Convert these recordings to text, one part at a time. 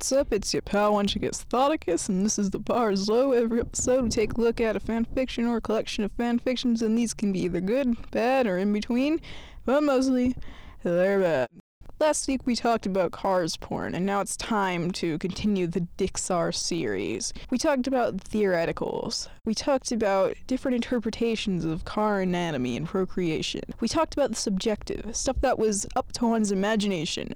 What's up? It's your pal Wenchigus Thoticus, and this is the Bars Low. Every episode, we take a look at a fanfiction or a collection of fanfictions, and these can be either good, bad, or in between, but mostly they're bad. Last week we talked about cars porn, and now it's time to continue the Dixar series. We talked about theoreticals. We talked about different interpretations of car anatomy and procreation. We talked about the subjective, stuff that was up to one's imagination.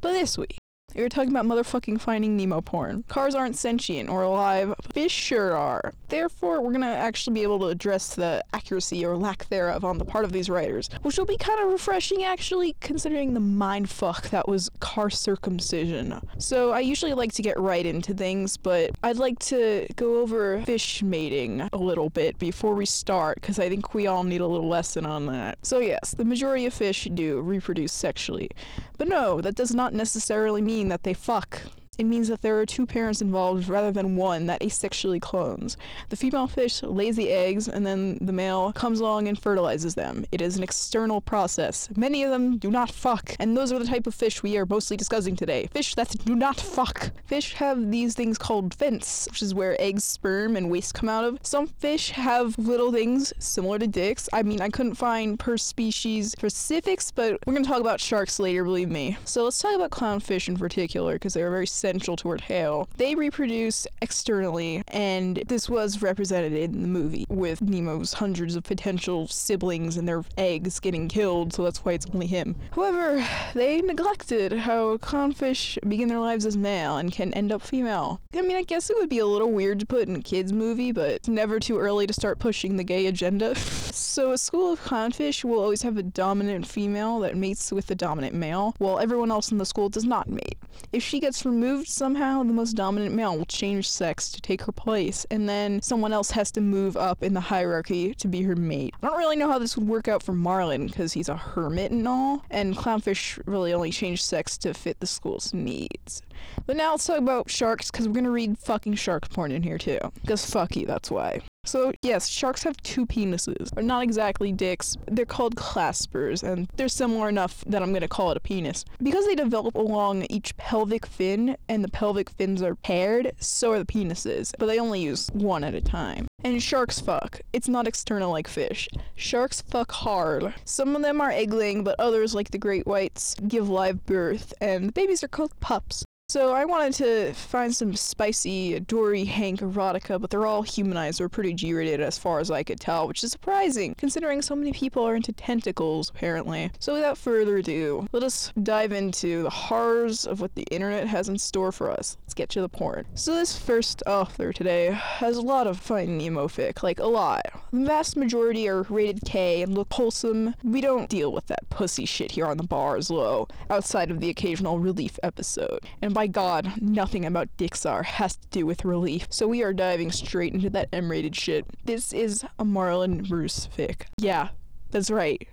But this week, we were talking about motherfucking finding Nemo porn. Cars aren't sentient or alive, fish sure are. Therefore, we're gonna actually be able to address the accuracy or lack thereof on the part of these writers, which will be kind of refreshing actually, considering the mindfuck that was car circumcision. So, I usually like to get right into things, but I'd like to go over fish mating a little bit before we start, because I think we all need a little lesson on that. So, yes, the majority of fish do reproduce sexually. But no, that does not necessarily mean that they fuck. It means that there are two parents involved rather than one that asexually clones. The female fish lays the eggs and then the male comes along and fertilizes them. It is an external process. Many of them do not fuck, and those are the type of fish we are mostly discussing today. Fish that do not fuck. Fish have these things called vents, which is where eggs, sperm, and waste come out of. Some fish have little things similar to dicks. I mean, I couldn't find per species specifics, but we're gonna talk about sharks later, believe me. So let's talk about clownfish in particular, because they are very essential to our tale. They reproduce externally, and this was represented in the movie with Nemo's hundreds of potential siblings and their eggs getting killed, so that's why it's only him. However, they neglected how clownfish begin their lives as male and can end up female. I mean, I guess it would be a little weird to put in a kids' movie, but it's never too early to start pushing the gay agenda. so, a school of clownfish will always have a dominant female that mates with the dominant male, while everyone else in the school does not mate. If she gets removed somehow, the most dominant male will change sex to take her place, and then someone else has to move up in the hierarchy to be her mate. I don't really know how this would work out for Marlin because he's a hermit and all, and clownfish really only change sex to fit the school's needs. But now let's talk about sharks because we're gonna read fucking shark porn in here too. Because fuck you, that's why. So, yes, sharks have two penises. They're not exactly dicks. They're called claspers, and they're similar enough that I'm going to call it a penis. Because they develop along each pelvic fin, and the pelvic fins are paired, so are the penises, but they only use one at a time. And sharks fuck. It's not external like fish. Sharks fuck hard. Some of them are egg-laying, but others, like the great whites, give live birth, and the babies are called pups. So I wanted to find some spicy Dory Hank erotica, but they're all humanized or pretty G-rated as far as I could tell, which is surprising considering so many people are into tentacles apparently. So without further ado, let us dive into the horrors of what the internet has in store for us. Let's get to the porn. So this first author today has a lot of fine Nemo fic, like a lot. The vast majority are rated K and look wholesome. We don't deal with that pussy shit here on the bars low, outside of the occasional relief episode. And by god, nothing about Dixar has to do with relief, so we are diving straight into that M-rated shit. This is a Marlin Bruce fic. Yeah, that's right.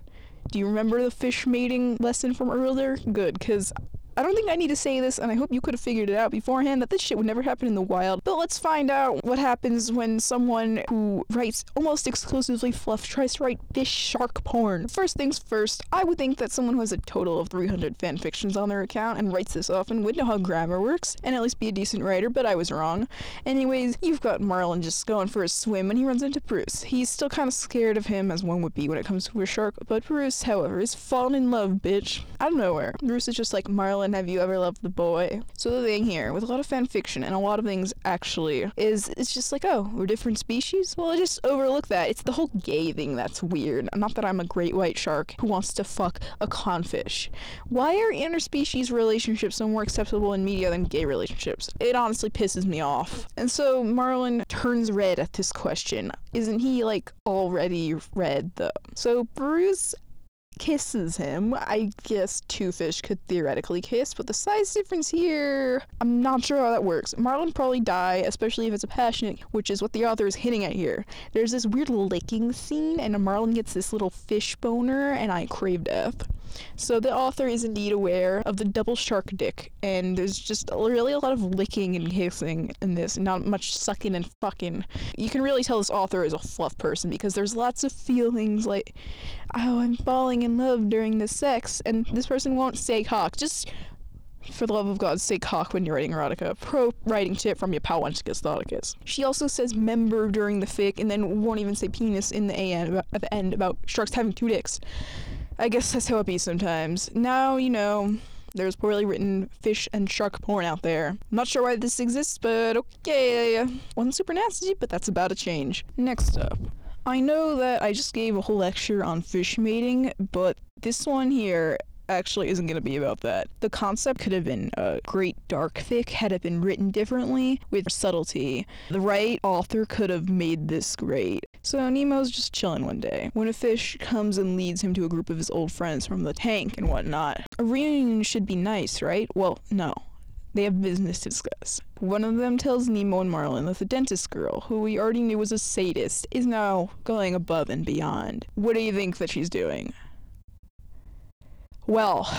Do you remember the fish mating lesson from earlier? Good, because I don't think I need to say this, and I hope you could have figured it out beforehand that this shit would never happen in the wild. But let's find out what happens when someone who writes almost exclusively fluff tries to write fish shark porn. First things first, I would think that someone who has a total of 300 fanfictions on their account and writes this often would know how grammar works, and at least be a decent writer, but I was wrong. Anyways, you've got Marlin just going for a swim and he runs into Bruce. He's still kind of scared of him, as one would be when it comes to a shark, but Bruce, however, is fallen in love, bitch. Out of nowhere. Bruce is just like, Marlin, have you ever loved the boy? So the thing here, with a lot of fan fiction and a lot of things actually, is it's just like, oh, we're different species? Well, I just overlook that. It's the whole gay thing that's weird. Not that I'm a great white shark who wants to fuck a clownfish. Why are interspecies relationships more acceptable in media than gay relationships? It honestly pisses me off. And so Marlin turns red at this question. Isn't he like already red though? So Bruce kisses him. I guess two fish could theoretically kiss, but the size difference here, I'm not sure how that works. Marlin probably die, especially if it's a passionate, which is what the author is hinting at here. There's this weird licking scene, and Marlin gets this little fish boner, and I crave death. So the author is indeed aware of the double shark dick, and there's just really a lot of licking and kissing in this, not much sucking and fucking. You can really tell this author is a fluff person because there's lots of feelings like, oh, I'm falling in love during the sex, and this person won't say cock. Just For the love of God, say cock when you're writing erotica. Pro writing tip from your pal Wenchicus Thoticus. She also says member during the fic and then won't even say penis in the end, about, at the end about sharks having two dicks. I guess that's how it be sometimes. Now, you know, there's poorly written fish and shark porn out there. Not sure why this exists, but okay. Wasn't super nasty, but that's about to change. Next up. I know that I just gave a whole lecture on fish mating, but this one here actually isn't going to be about that. The concept could have been a great dark fic had it been written differently with subtlety. The right author could have made this great. So Nemo's just chilling one day when a fish comes and leads him to a group of his old friends from the tank and whatnot. A reunion should be nice, right? Well, no. They have business to discuss. One of them tells Nemo and Marlin that the dentist girl, who we already knew was a sadist, is now going above and beyond. What do you think that she's doing? Well,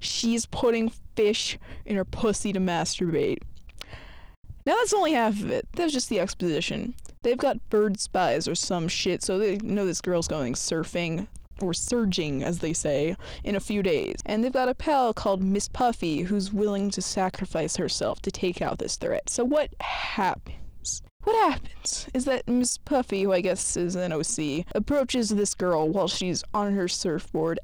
she's putting fish in her pussy to masturbate. Now that's only half of it. That's just the exposition. They've got bird spies or some shit, so they know this girl's going surfing or surging, as they say, in a few days. And they've got a pal called Miss Puffy who's willing to sacrifice herself to take out this threat. So what happens? What happens is that Miss Puffy, who I guess is an OC, approaches this girl while she's on her surfboard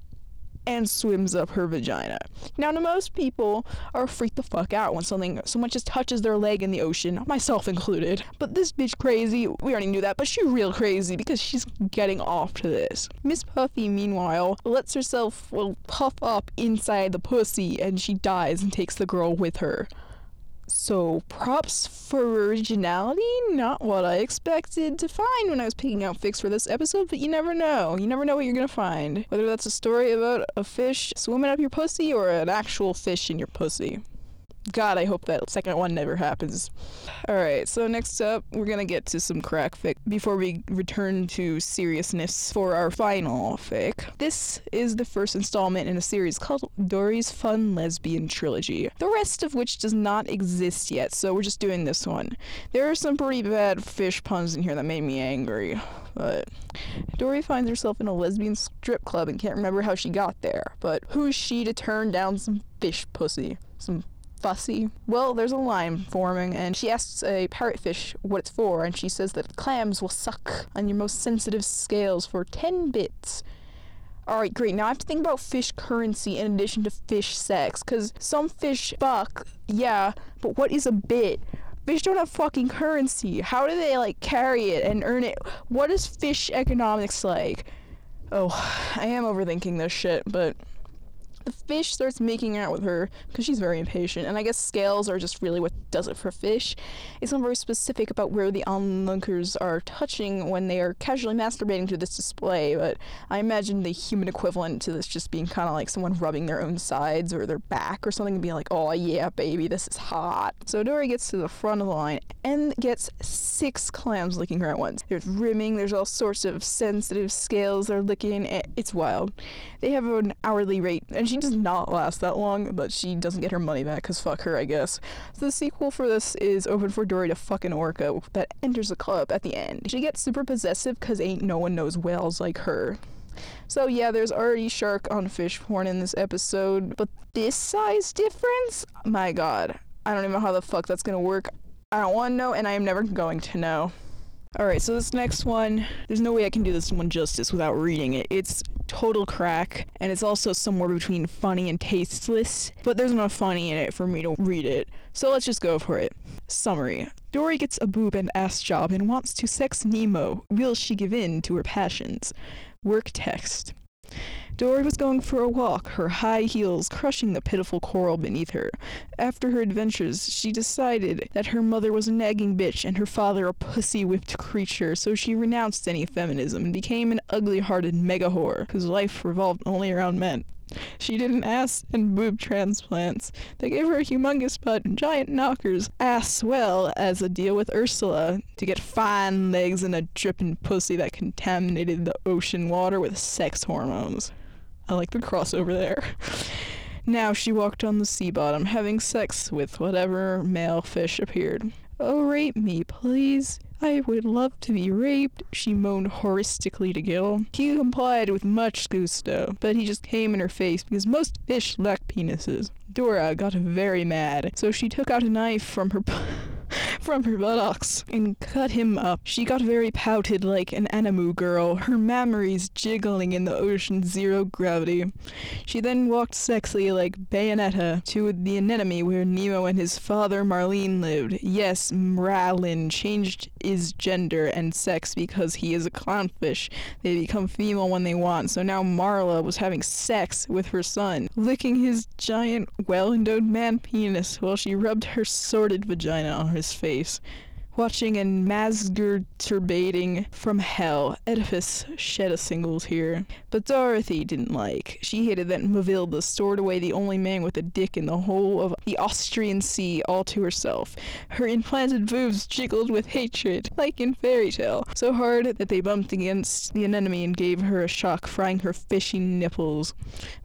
and swims up her vagina. Now, to most people, are freaked the fuck out when something so much as touches their leg in the ocean, myself included. But this bitch crazy, we already knew that, but she real crazy because she's getting off to this. Miss Puffy, meanwhile, lets herself well puff up inside the pussy and she dies and takes the girl with her. So, props for originality. Not what I expected to find when I was picking out fics for this episode, but you never know. You never know what you're gonna find. Whether that's a story about a fish swimming up your pussy or an actual fish in your pussy. God, I hope that second one never happens. Alright, so next up, we're gonna get to some crack fic before we return to seriousness for our final fic. This is the first installment in a series called Dory's Fun Lesbian Trilogy, the rest of which does not exist yet, so we're just doing this one. There are some pretty bad fish puns in here that made me angry, but Dory finds herself in a lesbian strip club and can't remember how she got there, but who's she to turn down some fish pussy? Some fussy. Well, there's a line forming, and she asks a parrotfish what it's for, and she says that clams will suck on your most sensitive scales for 10 bits. Alright, great. Now I have to think about fish currency in addition to fish sex, because some fish fuck, yeah, but what is a bit? Fish don't have fucking currency. How do they, like, carry it and earn it? What is fish economics like? Oh, I am overthinking this shit, but the fish starts making out with her because she's very impatient, and I guess scales are just really what does it for fish. It's not very specific about where the onlookers are touching when they are casually masturbating to this display, but I imagine the human equivalent to this just being kind of like someone rubbing their own sides or their back or something and being like, oh yeah, baby, this is hot. So Dory gets to the front of the line and gets six clams licking her at once. There's rimming, there's all sorts of sensitive scales they're licking. It's wild. They have an hourly rate, and she does not last that long, but she doesn't get her money back because fuck her, I guess. So the sequel for this is open for Dory to fucking orca that enters the club at the end. She gets super possessive because ain't no one knows whales like her. So yeah, there's already shark on fish porn in this episode, but this size difference? My god. I don't even know how the fuck that's gonna work. I don't want to know, and I am never going to know. Alright, so this next one, there's no way I can do this one justice without reading it. It's total crack, and it's also somewhere between funny and tasteless, but there's enough funny in it for me to read it. So let's just go for it. Summary Dory gets a boob and ass job and wants to sex Nemo. Will she give in to her passions? Work text. Dory was going for a walk, her high heels crushing the pitiful coral beneath her. After her adventures, she decided that her mother was a nagging bitch and her father a pussy whipped creature, so she renounced any feminism and became an ugly hearted mega whore whose life revolved only around men. She did an ass and boob transplants. They gave her a humongous butt and giant knockers, as well as a deal with Ursula to get fine legs and a dripping pussy that contaminated the ocean water with sex hormones. I like the crossover there. Now she walked on the sea bottom, having sex with whatever male fish appeared. Oh, rape me, please. I would love to be raped, she moaned horistically to Gil. He complied with much gusto, but he just came in her face because most fish lack penises. Dora got very mad, so she took out a knife from her from her buttocks and cut him up. She got very pouted like an Animu girl, her mammaries jiggling in the ocean's zero gravity. She then walked sexily like Bayonetta to the anemone where Nemo and his father Marlene lived. Yes, Marlin changed his gender and sex because he is a clownfish. They become female when they want, so now Marla was having sex with her son, licking his giant, well-endowed man penis while she rubbed her sordid vagina on his face. Watching and masturbating from hell, Oedipus shed a single tear. But Dorothy didn't like. She hated that Mavilda stored away the only man with a dick in the whole of the Austrian Sea all to herself. Her implanted boobs jiggled with hatred, like in fairy tale, so hard that they bumped against the anemone and gave her a shock, frying her fishy nipples.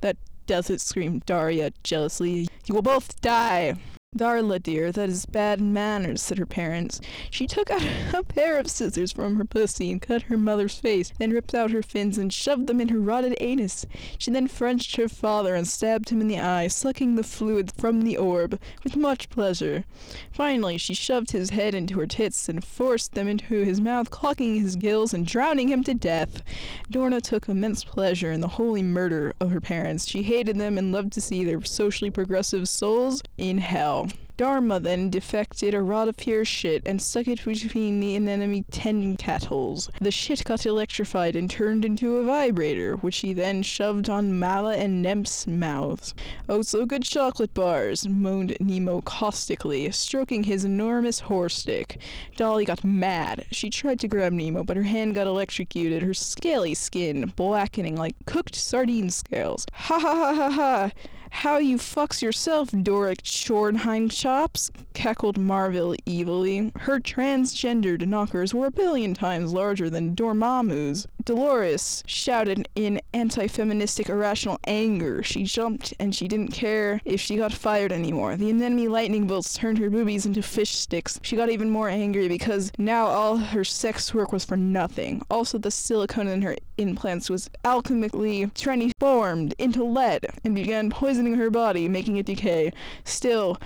That does it, screamed Daria jealously. You will both die! Darla, dear, that is bad manners, said her parents. She took out a pair of scissors from her pussy and cut her mother's face, then ripped out her fins and shoved them in her rotted anus. She then Frenched her father and stabbed him in the eye, sucking the fluid from the orb, with much pleasure. Finally, she shoved his head into her tits and forced them into his mouth, clogging his gills and drowning him to death. Dorna took immense pleasure in the holy murder of her parents. She hated them and loved to see their socially progressive souls in hell. Dharma then defected a rod of pure shit and stuck it between the enemy tentacles. The shit got electrified and turned into a vibrator, which he then shoved on Mala and Nemp's mouths. Oh, so good chocolate bars, moaned Nemo caustically, stroking his enormous horse dick. Dolly got mad. She tried to grab Nemo, but her hand got electrocuted, her scaly skin blackening like cooked sardine scales. Ha ha ha ha ha! How you fucks yourself, Doric Shornheim chops, cackled Marville evilly. Her transgendered knockers were a billion times larger than Dormammu's. Dolores shouted in anti-feministic irrational anger. She jumped and she didn't care if she got fired anymore. The enemy lightning bolts turned her boobies into fish sticks. She got even more angry because now all her sex work was for nothing. Also the silicone in her implants was alchemically transformed into lead and began poisoning her body, making it decay. Still,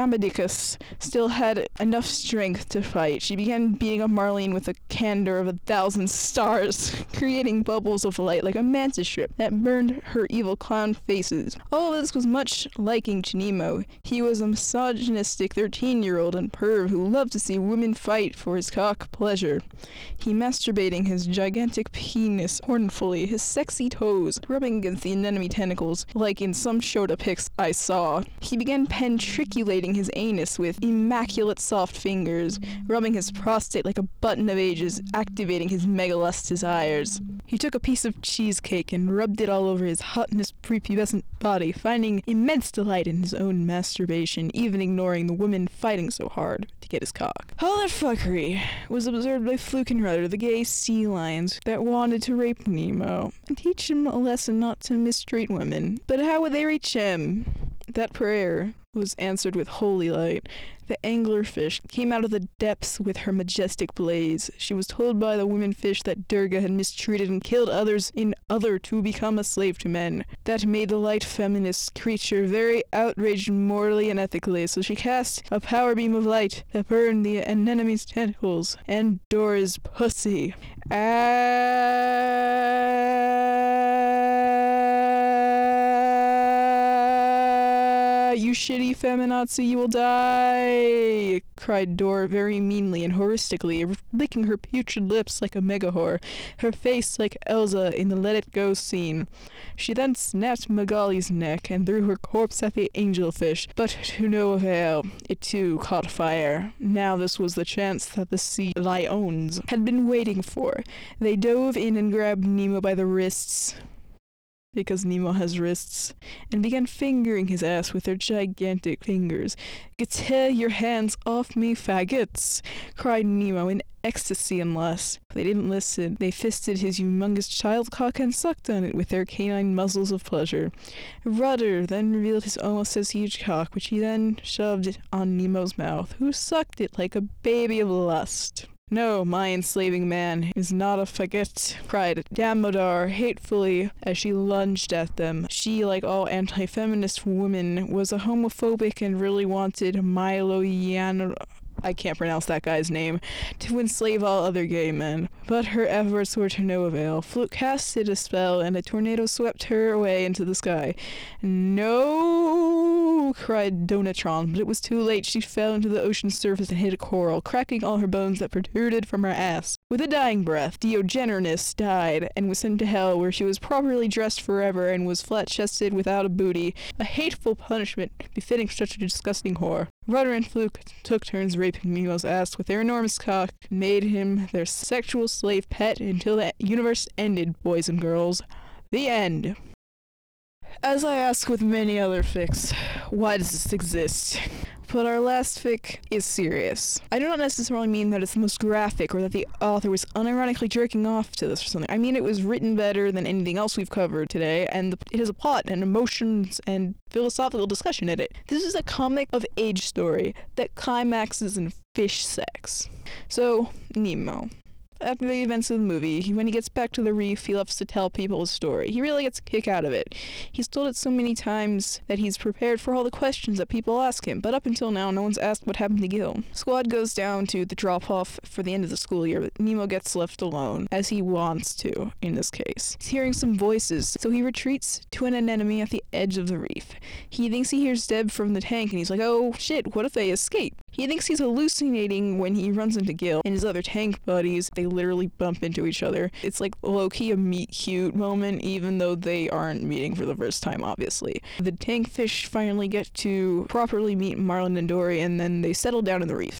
Damodicus still had enough strength to fight. She began beating up Marlene with the candor of a thousand stars, creating bubbles of light like a mantis ship that burned her evil clown faces. All this was much liking to Nemo. He was a misogynistic 13-year-old and perv who loved to see women fight for his cock pleasure. He masturbating his gigantic penis hornfully, his sexy toes rubbing against the enemy tentacles, like in some Shota pics I saw. He began pentriculating his anus with immaculate soft fingers, rubbing his prostate like a button of ages, activating his megalust desires. He took a piece of cheesecake and rubbed it all over his hotness prepubescent body, finding immense delight in his own masturbation, even ignoring the woman fighting so hard to get his cock. All that fuckery was observed by Fluke and Rudder, the gay sea lions that wanted to rape Nemo and teach him a lesson not to mistreat women. But how would they reach him? That prayer was answered with holy light. The anglerfish came out of the depths with her majestic blaze. She was told by the women fish that Durga had mistreated and killed others in other to become a slave to men. That made the light feminist creature very outraged morally and ethically, so she cast a power beam of light that burned the anemone's tentacles and Dora's pussy. Ah, you shitty feminazi, you will die! cried Dora very meanly and horistically, licking her putrid lips like a megahore, her face like Elsa in the Let It Go scene. She then snapped Magali's neck and threw her corpse at the angelfish, but to no avail. It too caught fire. Now this was the chance that the sea lions had been waiting for. They dove in and grabbed Nemo by the wrists. Because Nemo has wrists, and began fingering his ass with their gigantic fingers. Get your hands off me, faggots! cried Nemo in ecstasy and lust. They didn't listen. They fisted his humongous child cock and sucked on it with their canine muzzles of pleasure. Rudder then revealed his almost as huge cock, which he then shoved on Nemo's mouth, who sucked it like a baby of lust. No, my enslaving man is not a faggot, cried Damodar hatefully as she lunged at them. She, like all anti feminist women, was a homophobic and really wanted Milo Yiannopoulos I can't pronounce that guy's name, to enslave all other gay men. But her efforts were to no avail. Fluke casted a spell, and a tornado swept her away into the sky. No, cried Donatron, but it was too late. She fell into the ocean's surface and hit a coral, cracking all her bones that protruded from her ass. With a dying breath, Diogenes died and was sent to hell, where she was properly dressed forever and was flat-chested without a booty, a hateful punishment befitting such a disgusting whore. Rudder and Fluke took turns raping Nemo's ass with their enormous cock made him their sexual slave pet until the universe ended, boys and girls. The end. As I ask with many other fics, why does this exist? But our last fic is serious. I do not necessarily mean that it's the most graphic or that the author was unironically jerking off to this or something. I mean it was written better than anything else we've covered today, and it has a plot and emotions and philosophical discussion in it. This is a comic of age story that climaxes in fish sex. So, Nemo after the events of the movie, when he gets back to the reef, he loves to tell people his story. He really gets a kick out of it. He's told it so many times that he's prepared for all the questions that people ask him, but up until now, no one's asked what happened to Gil. Squad goes down to the drop off for the end of the school year, but Nemo gets left alone, as he wants to in this case. He's hearing some voices, so he retreats to an anemone at the edge of the reef. He thinks he hears Deb from the tank, and he's like, oh shit, what if they escape? He thinks he's hallucinating when he runs into Gil and his other tank buddies. They literally bump into each other. It's like low key a meet cute moment, even though they aren't meeting for the first time, obviously. The tank fish finally get to properly meet Marlin and Dory, and then they settle down in the reef.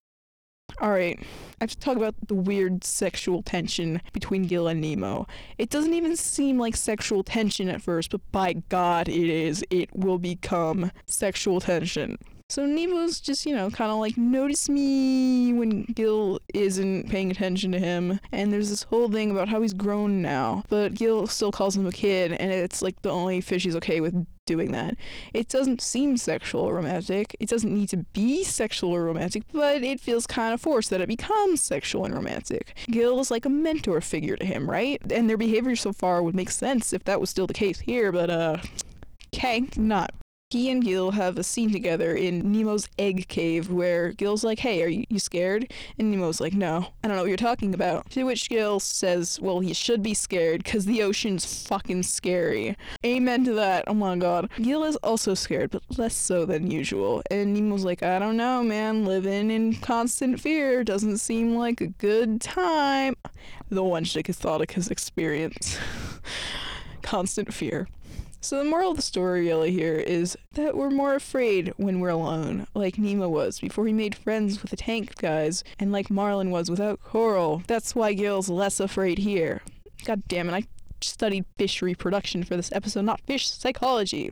Alright, I have to talk about the weird sexual tension between Gil and Nemo. It doesn't even seem like sexual tension at first, but by God, it is. It will become sexual tension. So Nemo's just, you know, kind of like, notice me when Gil isn't paying attention to him. And there's this whole thing about how he's grown now. But Gil still calls him a kid, and it's like the only fish he's okay with doing that. It doesn't seem sexual or romantic. It doesn't need to be sexual or romantic, but it feels kind of forced that it becomes sexual and romantic. Gil is like a mentor figure to him, right? And their behavior so far would make sense if that was still the case here, but, uh, okay, not he and Gil have a scene together in Nemo's egg cave where Gil's like, Hey, are you, scared? And Nemo's like, No, I don't know what you're talking about. To which Gil says, Well, he should be scared because the ocean's fucking scary. Amen to that. Oh my god. Gil is also scared, but less so than usual. And Nemo's like, I don't know, man. Living in constant fear doesn't seem like a good time. The one Catholicus experience. constant fear. So the moral of the story really here is that we're more afraid when we're alone, like Nemo was before he made friends with the tank guys, and like Marlin was without Coral. That's why Gil's less afraid here. God damn it, I studied fish reproduction for this episode, not fish psychology.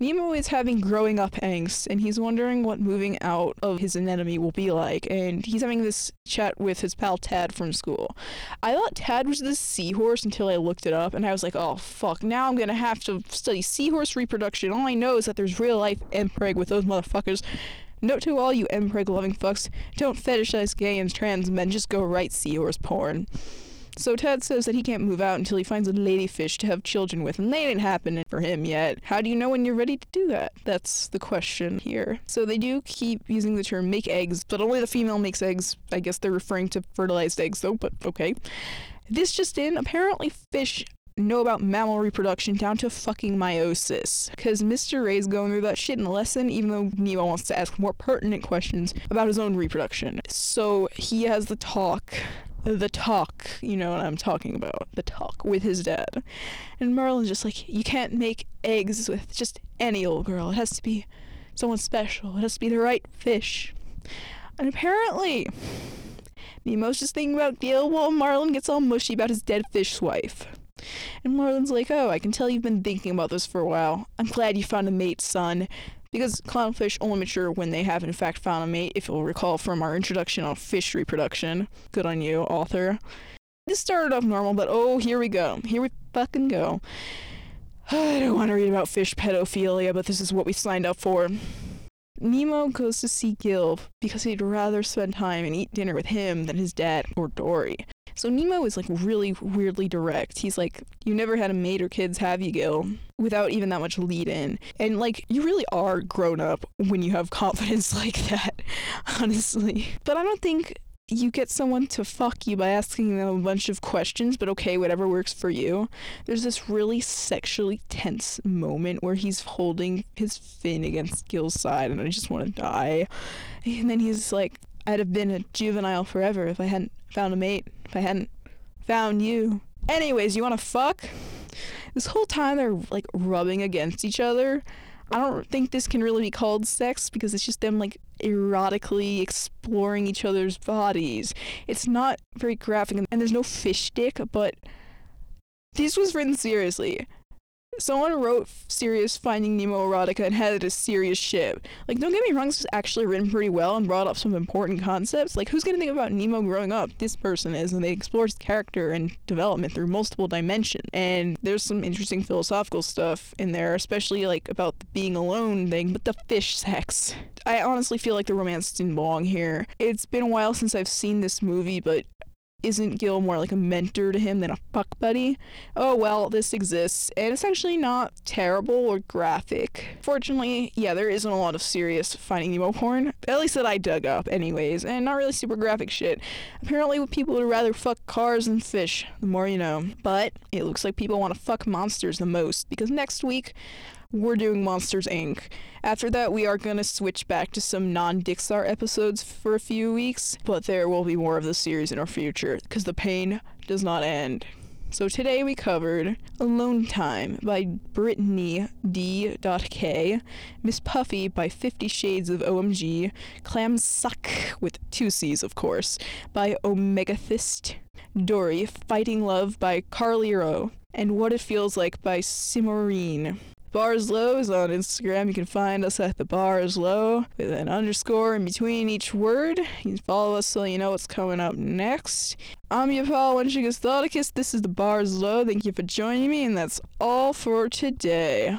Nemo is having growing up angst, and he's wondering what moving out of his anemone will be like. And he's having this chat with his pal Tad from school. I thought Tad was the seahorse until I looked it up, and I was like, oh fuck, now I'm gonna have to study seahorse reproduction. All I know is that there's real life mpreg with those motherfuckers. Note to all you mpreg loving fucks, don't fetishize gay and trans men, just go write seahorse porn. So Ted says that he can't move out until he finds a ladyfish to have children with, and they didn't happen for him yet. How do you know when you're ready to do that? That's the question here. So they do keep using the term make eggs, but only the female makes eggs. I guess they're referring to fertilized eggs though, but okay. This just in, apparently fish know about mammal reproduction down to fucking meiosis. Because Mr. Ray's going through that shit in the lesson, even though Nemo wants to ask more pertinent questions about his own reproduction. So he has the talk the talk, you know what I'm talking about, the talk with his dad. And Marlin's just like, you can't make eggs with just any old girl. It has to be someone special. It has to be the right fish. And apparently, Nemo's just thinking about Gil while Marlin gets all mushy about his dead fish wife. And Marlin's like, oh, I can tell you've been thinking about this for a while. I'm glad you found a mate, son. Because clownfish only mature when they have in fact found a mate, if you'll recall from our introduction on fish reproduction. Good on you, author. This started off normal, but oh, here we go. Here we fucking go. I don't want to read about fish pedophilia, but this is what we signed up for. Nemo goes to see Gil because he'd rather spend time and eat dinner with him than his dad or Dory. So Nemo is like really weirdly direct. He's like, You never had a mate or kids, have you, Gil? Without even that much lead in. And like, you really are grown up when you have confidence like that, honestly. But I don't think you get someone to fuck you by asking them a bunch of questions, but okay, whatever works for you. There's this really sexually tense moment where he's holding his fin against Gil's side, and I just want to die. And then he's like, I'd have been a juvenile forever if I hadn't found a mate, if I hadn't found you. Anyways, you want to fuck? This whole time they're like rubbing against each other. I don't think this can really be called sex because it's just them like erotically exploring each other's bodies. It's not very graphic and there's no fish dick, but this was written seriously. Someone wrote serious Finding Nemo erotica and had it as serious shit. Like, don't get me wrong, this was actually written pretty well and brought up some important concepts. Like, who's gonna think about Nemo growing up? This person is, and they explore his character and development through multiple dimensions. And there's some interesting philosophical stuff in there, especially like about the being alone thing, but the fish sex. I honestly feel like the romance didn't belong here. It's been a while since I've seen this movie, but isn't Gil more like a mentor to him than a fuck buddy? Oh well, this exists, and it's actually not terrible or graphic. Fortunately, yeah, there isn't a lot of serious Finding Nemo porn, at least that I dug up, anyways, and not really super graphic shit. Apparently, people would rather fuck cars than fish, the more you know. But it looks like people want to fuck monsters the most, because next week, we're doing Monsters Inc. After that, we are gonna switch back to some non Dixar episodes for a few weeks, but there will be more of the series in our future because the pain does not end. So today we covered Alone Time by Brittany D.K, Miss Puffy by Fifty Shades of OMG, Clam Suck with two C's of course by Omegathist, Dory, Fighting Love by Carly Rowe, and What It Feels Like by Simorine. Bars Low is on Instagram. You can find us at the Bars Low with an underscore in between each word. You can follow us so you know what's coming up next. I'm your pal, Thoticus. This is the Bars Low. Thank you for joining me, and that's all for today.